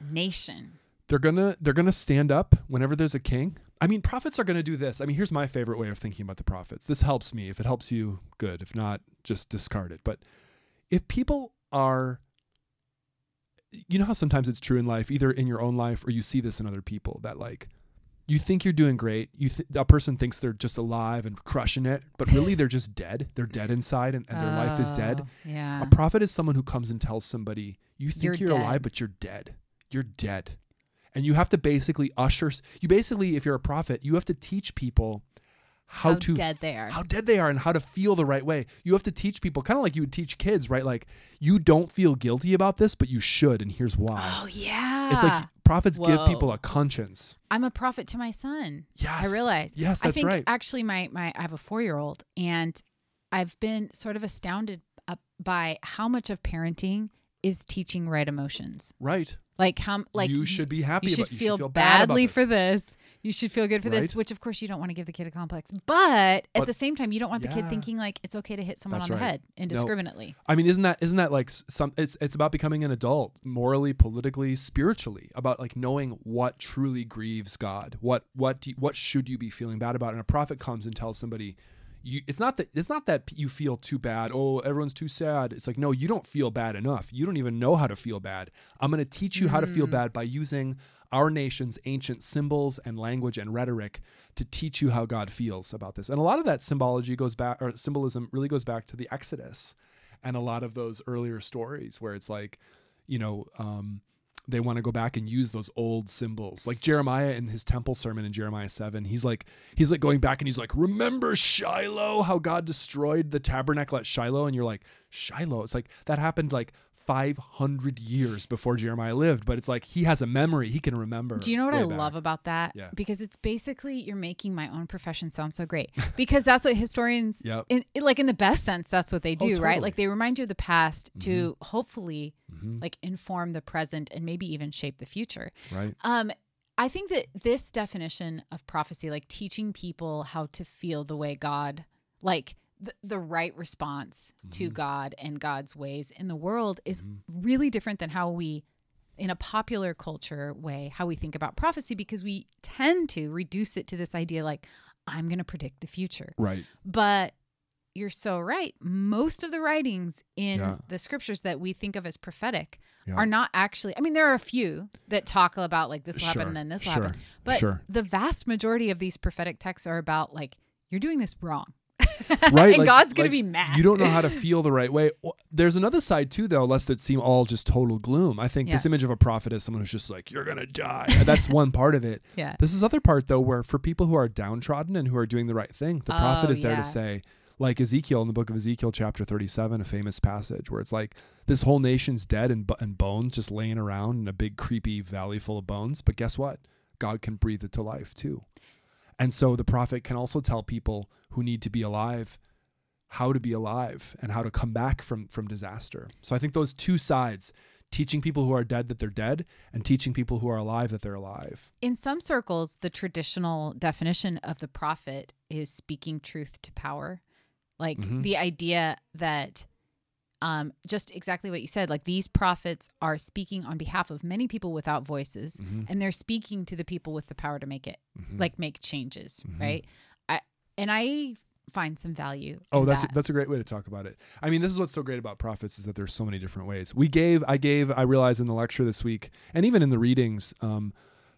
[SPEAKER 2] nation?
[SPEAKER 1] They're gonna they're gonna stand up whenever there's a king. I mean, prophets are gonna do this. I mean, here's my favorite way of thinking about the prophets. This helps me. If it helps you, good. If not, just discard it. But if people are you know how sometimes it's true in life, either in your own life or you see this in other people, that like you think you're doing great. You th- a person thinks they're just alive and crushing it, but really they're just dead. They're dead inside, and, and their life is dead.
[SPEAKER 2] Oh, Yeah.
[SPEAKER 1] A prophet is someone who comes and tells somebody, "You think
[SPEAKER 2] You're
[SPEAKER 1] you're, alive, but you're dead. You're dead." And you have to basically usher. You basically, if you're a prophet, you have to teach people how,
[SPEAKER 2] How
[SPEAKER 1] to
[SPEAKER 2] dead they are.
[SPEAKER 1] how dead they are, and how to feel the right way. You have to teach people, kind of like you would teach kids, right? Like you don't feel guilty about this, but you should, and here's why.
[SPEAKER 2] oh yeah.
[SPEAKER 1] It's like prophets give people a conscience.
[SPEAKER 2] I'm a prophet to my son.
[SPEAKER 1] Yes,
[SPEAKER 2] I realize.
[SPEAKER 1] Yes,
[SPEAKER 2] I
[SPEAKER 1] that's
[SPEAKER 2] think
[SPEAKER 1] right.
[SPEAKER 2] actually my my I have a four year old and I've been sort of astounded uh, by how much of parenting is teaching right emotions.
[SPEAKER 1] right.
[SPEAKER 2] Like how like
[SPEAKER 1] you should be happy.
[SPEAKER 2] you should
[SPEAKER 1] about, you
[SPEAKER 2] feel,
[SPEAKER 1] should feel bad
[SPEAKER 2] badly
[SPEAKER 1] this.
[SPEAKER 2] for this. You should feel good for this, which of course you don't want to give the kid a complex. But at the same time, you don't want the kid thinking like it's okay to hit someone
[SPEAKER 1] That's
[SPEAKER 2] on the
[SPEAKER 1] right.
[SPEAKER 2] head indiscriminately.
[SPEAKER 1] I mean, isn't that isn't that like some? It's it's about becoming an adult, morally, politically, spiritually, about like knowing what truly grieves God. What what do you, what should you be feeling bad about? And a prophet comes and tells somebody, you. It's not that it's not that you feel too bad. Oh, everyone's too sad. It's like no, you don't feel bad enough. You don't even know how to feel bad. I'm going to teach you how to feel bad by using our nation's ancient symbols and language and rhetoric to teach you how God feels about this. And a lot of that symbology goes back, or symbolism really goes back to the Exodus and a lot of those earlier stories where it's like, you know, um, they want to go back and use those old symbols. Like Jeremiah in his temple sermon in Jeremiah 7, he's like he's like going back and he's like, "Remember Shiloh, how God destroyed the tabernacle at Shiloh?" And you're like, Shiloh. It's like that happened like 500 years before Jeremiah lived, but it's like he has a memory. He can remember.
[SPEAKER 2] Do you know what I
[SPEAKER 1] back.
[SPEAKER 2] love about that?
[SPEAKER 1] Yeah.
[SPEAKER 2] Because it's basically you're making my own profession sound so great. Because that's what historians,
[SPEAKER 1] Yep.
[SPEAKER 2] in, like in the best sense, that's what they do,
[SPEAKER 1] Oh,
[SPEAKER 2] right? Like they remind you of the past to hopefully
[SPEAKER 1] Mhm.
[SPEAKER 2] like inform the present and maybe even shape the future.
[SPEAKER 1] Right.
[SPEAKER 2] Um, I think that this definition of prophecy, like teaching people how to feel the way God, like the, the right response to
[SPEAKER 1] Mm-hmm.
[SPEAKER 2] God and God's ways in the world, is really different than how we, in a popular culture way, how we think about prophecy, because we tend to reduce it to this idea like, I'm going to predict the future.
[SPEAKER 1] Right.
[SPEAKER 2] But you're so right. Most of the writings in
[SPEAKER 1] Yeah.
[SPEAKER 2] the scriptures that we think of as prophetic
[SPEAKER 1] Yeah.
[SPEAKER 2] are not actually, I mean, there are a few that talk about like this will happen and then this will
[SPEAKER 1] sure,
[SPEAKER 2] happen. But
[SPEAKER 1] sure.
[SPEAKER 2] the vast majority of these prophetic texts are about like, you're doing this wrong.
[SPEAKER 1] right
[SPEAKER 2] and
[SPEAKER 1] like-
[SPEAKER 2] God's going
[SPEAKER 1] like,
[SPEAKER 2] to be mad.
[SPEAKER 1] you don't know how to feel the right way there's another side too though lest it seem all just total gloom i think this image of a prophet is someone who's just like you're gonna die." That's one part of it
[SPEAKER 2] Yeah.
[SPEAKER 1] this is other part though where for people who are downtrodden and who are doing the right thing the oh, prophet
[SPEAKER 2] Oh,
[SPEAKER 1] is there
[SPEAKER 2] yeah.
[SPEAKER 1] to say like ezekiel in the book of ezekiel chapter 37 a famous passage where it's like this whole nation's dead and, and bones just laying around in a big creepy valley full of bones but guess what god can breathe it to life too and so the prophet can also tell people who need to be alive how to be alive and how to come back from from disaster. So I think those two sides, teaching people who are dead that they're dead and teaching people who are alive that they're alive.
[SPEAKER 2] in some circles, the traditional definition of the prophet is speaking truth to power. Like
[SPEAKER 1] Mhm.
[SPEAKER 2] the idea that um, just exactly what you said, like these prophets are speaking on behalf of many people without voices,
[SPEAKER 1] Mhm.
[SPEAKER 2] and they're speaking to the people with the power to make it,
[SPEAKER 1] Mhm.
[SPEAKER 2] like make changes,
[SPEAKER 1] Mhm.
[SPEAKER 2] right? I, and I find some value.
[SPEAKER 1] Oh,
[SPEAKER 2] in
[SPEAKER 1] that's
[SPEAKER 2] that.
[SPEAKER 1] that's a great way to talk about it. I mean, this is what's so great about prophets is that there's so many different ways. We gave, I gave, I realized in the lecture this week, and even in the readings, um,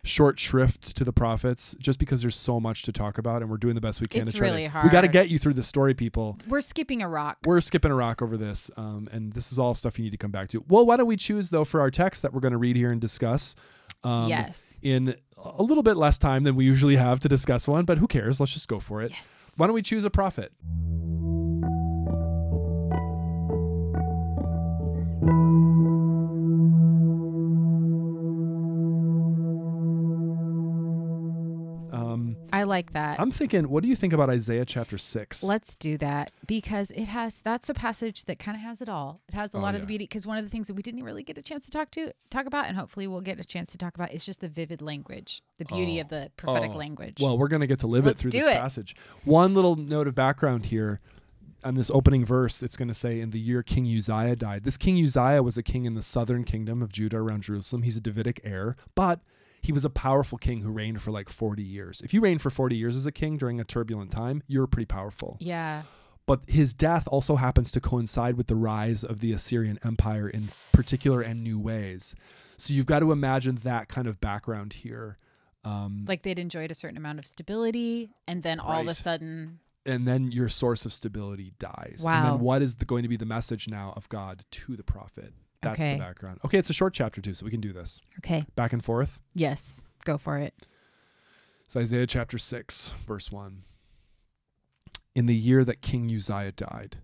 [SPEAKER 1] short shrift to the prophets, just because there's so much to talk about, and we're doing the best we can
[SPEAKER 2] It's
[SPEAKER 1] to try
[SPEAKER 2] really
[SPEAKER 1] to. We got to get you through the story, people.
[SPEAKER 2] We're skipping a rock.
[SPEAKER 1] We're skipping a rock over this, um, and this is all stuff you need to come back to. Well, why don't we choose though for our text that we're going to read here and discuss? Um,
[SPEAKER 2] yes.
[SPEAKER 1] In a little bit less time than we usually have to discuss one, but who cares? Let's just go for it.
[SPEAKER 2] Yes.
[SPEAKER 1] Why don't we choose a prophet?
[SPEAKER 2] Like that.
[SPEAKER 1] I'm thinking, what do you think about Isaiah chapter six?
[SPEAKER 2] Let's do that because it has that's a passage that kind of has it all. It has a
[SPEAKER 1] Oh,
[SPEAKER 2] lot of the beauty because one of the things that we didn't really get a chance to talk to talk about and hopefully we'll get a chance to talk about is just the vivid language, the beauty
[SPEAKER 1] Oh.
[SPEAKER 2] of the oh. prophetic
[SPEAKER 1] Oh.
[SPEAKER 2] language.
[SPEAKER 1] Well, we're going to get to live
[SPEAKER 2] Let's
[SPEAKER 1] it through this
[SPEAKER 2] it.
[SPEAKER 1] passage. One little note of background here on this opening verse, it's going to say, In the year King Uzziah died. This King Uzziah was a king in the southern kingdom of Judah around Jerusalem. He's a Davidic heir, but he was a powerful king who reigned for like 40 years. If you reigned for 40 years as a king during a turbulent time, you're pretty powerful.
[SPEAKER 2] yeah.
[SPEAKER 1] But his death also happens to coincide with the rise of the Assyrian Empire in particular and new ways. So you've got to imagine that kind of background here. Um,
[SPEAKER 2] Like they'd enjoyed a certain amount of stability and then all of a sudden
[SPEAKER 1] and then your source of stability dies. And
[SPEAKER 2] Wow.
[SPEAKER 1] then what is the, going to be the message now of God to the prophet? That's
[SPEAKER 2] Okay.
[SPEAKER 1] the background. Okay, it's a short chapter too, so we can do this.
[SPEAKER 2] okay.
[SPEAKER 1] Back and forth.
[SPEAKER 2] Yes. Go for it.
[SPEAKER 1] It's Isaiah chapter 6, verse 1. In the year that King Uzziah died,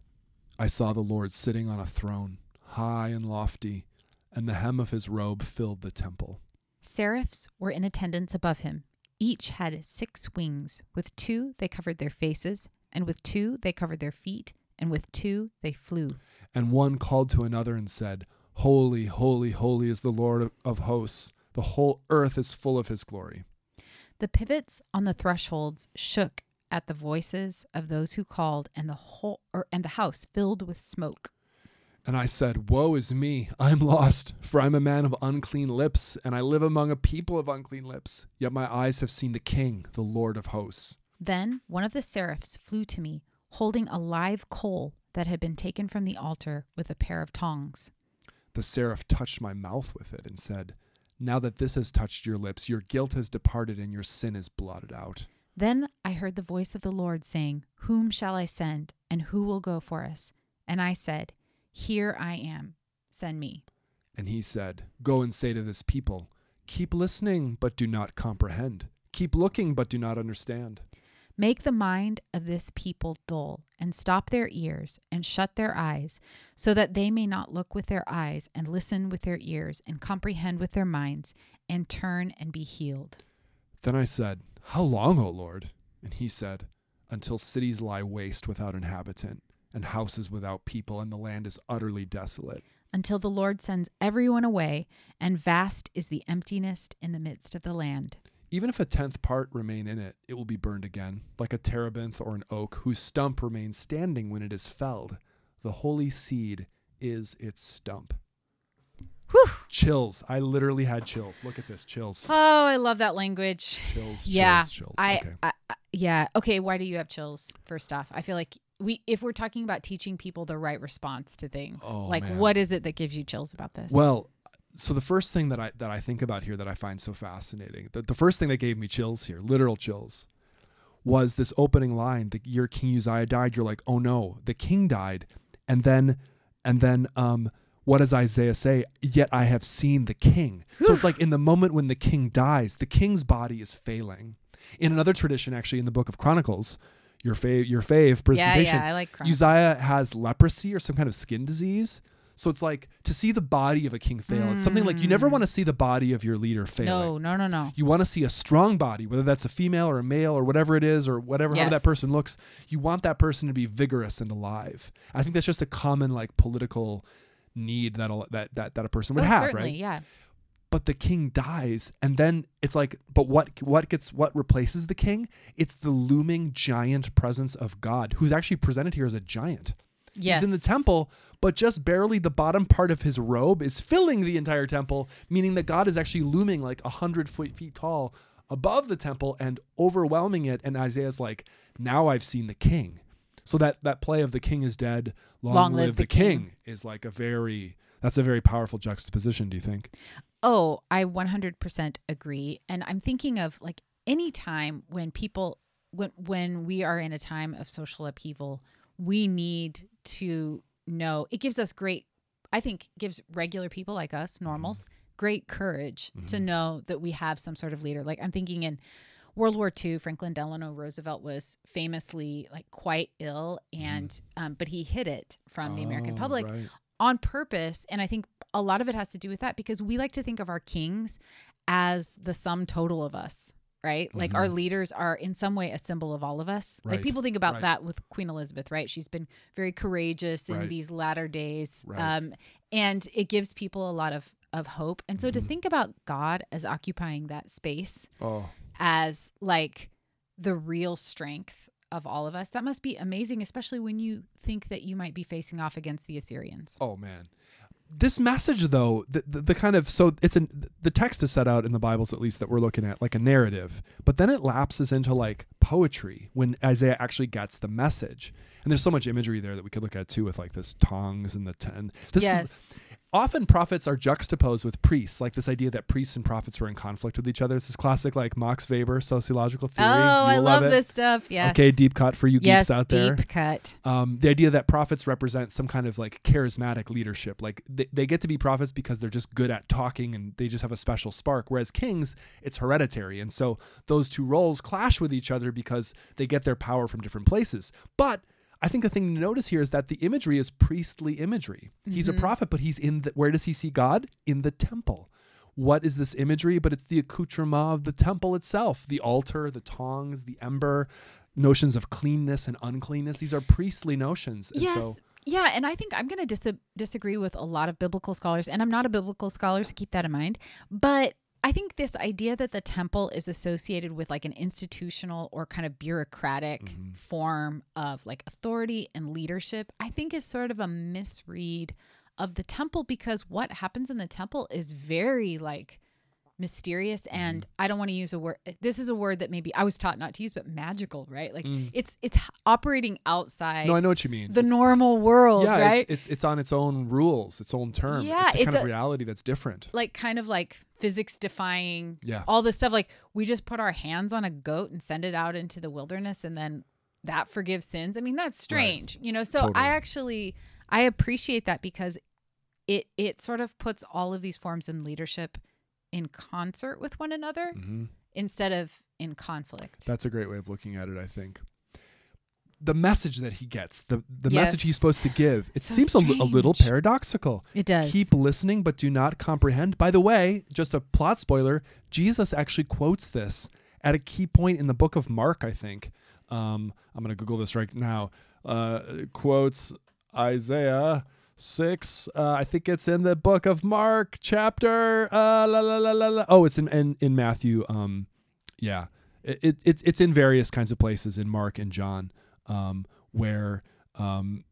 [SPEAKER 1] I saw the Lord sitting on a throne, high and lofty, and the hem of his robe filled the temple.
[SPEAKER 2] Seraphs were in attendance above him. Each had six wings. With two they covered their faces, and with two they covered their feet, and with two they flew.
[SPEAKER 1] And one called to another and said, Holy, holy, holy is the Lord of- hosts. The whole earth is full of his glory.
[SPEAKER 2] The pivots on the thresholds shook at the voices of those who called, and the whole or, and the house filled with smoke.
[SPEAKER 1] And I said, Woe is me, I'm lost, for I'm a man of unclean lips, and I live among a people of unclean lips. Yet my eyes have seen the King, the Lord of hosts.
[SPEAKER 2] Then one of the seraphs flew to me, holding a live coal that had been taken from the altar with a pair of tongs.
[SPEAKER 1] The seraph touched my mouth with it and said, Now that this has touched your lips, your guilt has departed and your sin is blotted out.
[SPEAKER 2] Then I heard the voice of the Lord saying, Whom shall I send, and who will go for us? And I said, Here I am, send me.
[SPEAKER 1] And he said, Go and say to this people, Keep listening, but do not comprehend. Keep looking, but do not understand.
[SPEAKER 2] Make the mind of this people dull, and stop their ears, and shut their eyes, so that they may not look with their eyes, and listen with their ears, and comprehend with their minds, and turn and be healed.
[SPEAKER 1] Then I said, How long, O Lord? And he said, Until cities lie waste without inhabitant, and houses without people, and the land is utterly desolate.
[SPEAKER 2] Until the Lord sends everyone away, and vast is the emptiness in the midst of the land.
[SPEAKER 1] Even if a tenth part remain in it, it will be burned again, like a terebinth or an oak, whose stump remains standing when it is felled. The holy seed is its stump.
[SPEAKER 2] Whew.
[SPEAKER 1] Chills. I literally had chills. Look at this. Chills.
[SPEAKER 2] Oh, I love that language.
[SPEAKER 1] Chills. Chills.
[SPEAKER 2] yeah,
[SPEAKER 1] Chills.
[SPEAKER 2] I,
[SPEAKER 1] okay.
[SPEAKER 2] I, I, yeah. Okay, why do you have chills? First off, I feel like we, if we're talking about teaching people the right response to things,
[SPEAKER 1] Oh,
[SPEAKER 2] like
[SPEAKER 1] man.
[SPEAKER 2] what is it that gives you chills about this?
[SPEAKER 1] Well, so the first thing that I that I think about here that I find so fascinating, the, the first thing that gave me chills here, literal chills, was this opening line. The year King Uzziah died, you're like, oh no, the king died, and then and then um what does Isaiah say? Yet I have seen the king. So it's like in the moment when the king dies, the king's body is failing. In another tradition, actually, in the book of Chronicles, your fave, your fave
[SPEAKER 2] yeah,
[SPEAKER 1] presentation,
[SPEAKER 2] yeah, I like Chronicles.
[SPEAKER 1] Uzziah has leprosy or some kind of skin disease. So it's like to see the body of a king fail. It's something like you never mm. want to see the body of your leader fail.
[SPEAKER 2] No, no, no, no.
[SPEAKER 1] You want to see a strong body, whether that's a female or a male or whatever it is, or whatever how that person looks. You want that person to be vigorous and alive. I think that's just a common like political need that a, that that that a person would
[SPEAKER 2] Oh,
[SPEAKER 1] have,
[SPEAKER 2] certainly,
[SPEAKER 1] right?
[SPEAKER 2] yeah.
[SPEAKER 1] But the king dies, and then it's like, but what what gets what replaces the king? It's the looming giant presence of God, who's actually presented here as a giant.
[SPEAKER 2] Yes.
[SPEAKER 1] He's in the temple, but just barely the bottom part of his robe is filling the entire temple, meaning that God is actually looming like a hundred foot feet tall above the temple and overwhelming it. And Isaiah's like, "Now I've seen the King." So that that play of the King is dead, long, live, the, king. is like a very that's a very powerful juxtaposition. Do you think?
[SPEAKER 2] Oh, I 100% agree. And I'm thinking of like any time when people when when we are in a time of social upheaval, we need to know it gives us great I think gives regular people like us, mm-hmm. normals, great courage to mm-hmm. know that we have some sort of leader. Like I'm thinking in World War II, Franklin Delano Roosevelt was famously like quite ill, mm-hmm. and um, but he hid it from the American
[SPEAKER 1] Oh,
[SPEAKER 2] public
[SPEAKER 1] right.
[SPEAKER 2] on purpose. And I think a lot of it has to do with that because we like to think of our kings as the sum total of us, right? Like our leaders are in some way a symbol of all of us. Like people think about
[SPEAKER 1] right.
[SPEAKER 2] that with Queen Elizabeth, right? She's been very courageous in
[SPEAKER 1] Right.
[SPEAKER 2] these latter days.
[SPEAKER 1] Right.
[SPEAKER 2] Um, and it gives people a lot of, of hope. And so to think about God as occupying that space
[SPEAKER 1] Oh,
[SPEAKER 2] as like the real strength of all of us, that must be amazing, especially when you think that you might be facing off against the Assyrians.
[SPEAKER 1] Oh man. This message though, the, the, the kind of so it's an the text is set out in the Bibles at least that we're looking at like a narrative, but then it lapses into like poetry when Isaiah actually gets the message. And there's so much imagery there that we could look at too with like this tongs and the ten. This is
[SPEAKER 2] yes.
[SPEAKER 1] Often prophets are juxtaposed with priests, like this idea that priests and prophets were in conflict with each other. This is classic like Max Weber sociological theory.
[SPEAKER 2] Oh,
[SPEAKER 1] You
[SPEAKER 2] I
[SPEAKER 1] will
[SPEAKER 2] love this stuff. Yes.
[SPEAKER 1] Okay, deep cut for you
[SPEAKER 2] yes,
[SPEAKER 1] geeks out there
[SPEAKER 2] deep cut.
[SPEAKER 1] um, the idea that prophets represent some kind of like charismatic leadership like they, they get to be prophets because they're just good at talking and they just have a special spark whereas kings it's hereditary and so those two roles clash with each other because they get their power from different places but I think the thing to notice here is that the imagery is priestly imagery. He's a mm-hmm. prophet, but he's in the, where does he see God? In the temple. What is this imagery? But it's the accoutrement of the temple itself the altar, the tongs, the ember, notions of cleanness and uncleanness. These are priestly notions. And
[SPEAKER 2] Yes.
[SPEAKER 1] so,
[SPEAKER 2] yeah, and I think I'm going to dis- disagree with a lot of biblical scholars, and I'm not a biblical scholar, so keep that in mind. But I think this idea that the temple is associated with like an institutional or kind of bureaucratic
[SPEAKER 1] Mm-hmm.
[SPEAKER 2] form of like authority and leadership, I think is sort of a misread of the temple because what happens in the temple is very like mysterious
[SPEAKER 1] Mm-hmm.
[SPEAKER 2] and I don't want to use a word this is a word that maybe I was taught not to use but magical, right? Like
[SPEAKER 1] Mm.
[SPEAKER 2] it's it's operating outside
[SPEAKER 1] no, I know what you mean.
[SPEAKER 2] the
[SPEAKER 1] It's-
[SPEAKER 2] normal world,
[SPEAKER 1] yeah,
[SPEAKER 2] right?
[SPEAKER 1] it's, it's it's on its own rules, its own term.
[SPEAKER 2] Yeah,
[SPEAKER 1] it's a
[SPEAKER 2] it's
[SPEAKER 1] kind of reality that's different.
[SPEAKER 2] like kind of like physics defying
[SPEAKER 1] Yeah.
[SPEAKER 2] all this stuff like we just put our hands on a goat and send it out into the wilderness and then that forgives sins i mean that's strange you know so
[SPEAKER 1] Totally.
[SPEAKER 2] i actually i appreciate that because it it sort of puts all of these forms in leadership in concert with one another
[SPEAKER 1] hmm
[SPEAKER 2] instead of in conflict.
[SPEAKER 1] That's a great way of looking at it, I think. The message that he gets, the, the
[SPEAKER 2] Yes.
[SPEAKER 1] message he's supposed to give, it
[SPEAKER 2] So
[SPEAKER 1] seems a, a little paradoxical.
[SPEAKER 2] it does.
[SPEAKER 1] Keep listening, but do not comprehend. By the way, just a plot spoiler Jesus actually quotes this at a key point in the book of Mark, I think. Um, I'm going to Google this right now. Uh, quotes Isaiah 6. Uh, I think it's in the book of Mark, chapter. Uh, la, la, la, la, la. Oh, it's in, in, in Matthew. Um, yeah. It, it, it's, it's in various kinds of places in Mark and John um, where. Um,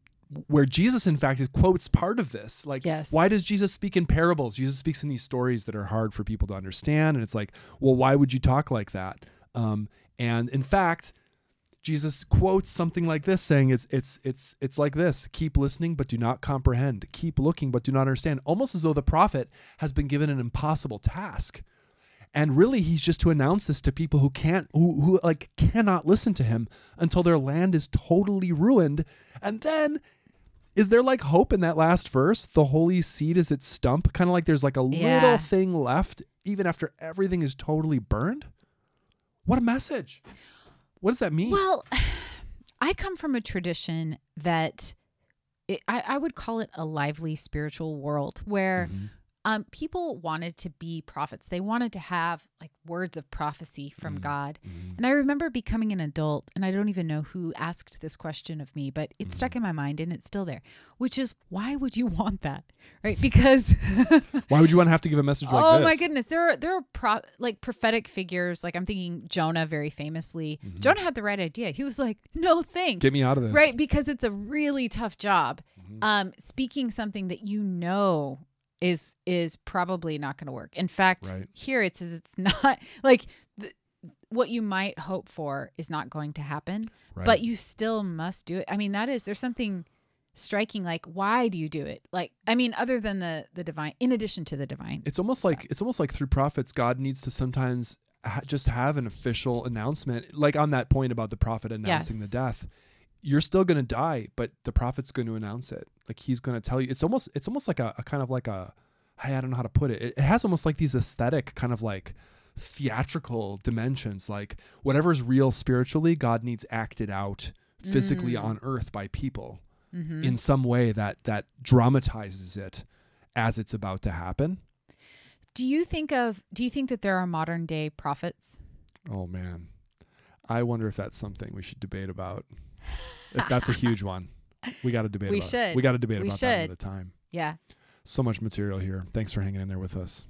[SPEAKER 1] where Jesus, in fact, quotes part of this. Like,
[SPEAKER 2] Yes.
[SPEAKER 1] why does Jesus speak in parables? Jesus speaks in these stories that are hard for people to understand. And it's like, well, why would you talk like that? Um, and in fact, Jesus quotes something like this saying it's it's it's it's like this keep listening but do not comprehend. Keep looking but do not understand. Almost as though the prophet has been given an impossible task. And really he's just to announce this to people who can't who, who like cannot listen to him until their land is totally ruined. And then is there like hope in that last verse? The holy seed is its stump? Kind of like there's like a
[SPEAKER 2] Yeah.
[SPEAKER 1] little thing left even after everything is totally burned? What a message what does that mean
[SPEAKER 2] Well, I come from a tradition that it, I, I would call it a lively spiritual world where
[SPEAKER 1] Mhm.
[SPEAKER 2] Um, people wanted to be prophets. They wanted to have like words of prophecy from
[SPEAKER 1] Mm.
[SPEAKER 2] God.
[SPEAKER 1] Mhm.
[SPEAKER 2] And I remember becoming an adult, and I don't even know who asked this question of me, but it
[SPEAKER 1] Mm.
[SPEAKER 2] stuck in my mind and it's still there, which is why would you want that? Right? Because
[SPEAKER 1] Why would you want to have to give a message like this?
[SPEAKER 2] oh
[SPEAKER 1] this?
[SPEAKER 2] my goodness, there are there are pro- like prophetic figures. Like I'm thinking Jonah very famously.
[SPEAKER 1] Mhm.
[SPEAKER 2] Jonah had the right idea. He was like, "No thanks."
[SPEAKER 1] Get me out of this.
[SPEAKER 2] Right, because it's a really tough job.
[SPEAKER 1] Mhm.
[SPEAKER 2] Um, speaking something that you know is is probably not going to work. In fact,
[SPEAKER 1] Right.
[SPEAKER 2] here it says it's not like th- what you might hope for is not going to happen,
[SPEAKER 1] Right.
[SPEAKER 2] but you still must do it. I mean, that is there's something striking like why do you do it? Like I mean other than the the divine in addition to the divine.
[SPEAKER 1] it's almost like it's almost like through prophets, God needs to sometimes ha- just have an official announcement, like on that point about the prophet announcing
[SPEAKER 2] Yes.
[SPEAKER 1] the death. You're still going to die, but the prophet's going to announce it. Like he's going to tell you. It's almost it's almost like a, a kind of like a I don't know how to put it. it. It has almost like these aesthetic kind of like theatrical dimensions. Like whatever's real spiritually, God needs acted out physically
[SPEAKER 2] Mm.
[SPEAKER 1] on earth by people.
[SPEAKER 2] Mhm.
[SPEAKER 1] in some way that that dramatizes it as it's about to happen.
[SPEAKER 2] Do you think of do you think that there are modern day prophets?
[SPEAKER 1] Oh man. I wonder if that's something we should debate about. That's a huge one. We got to debate.
[SPEAKER 2] We
[SPEAKER 1] should. It. We got to debate
[SPEAKER 2] we
[SPEAKER 1] about
[SPEAKER 2] should.
[SPEAKER 1] that the time.
[SPEAKER 2] Yeah.
[SPEAKER 1] So much material here. Thanks for hanging in there with us.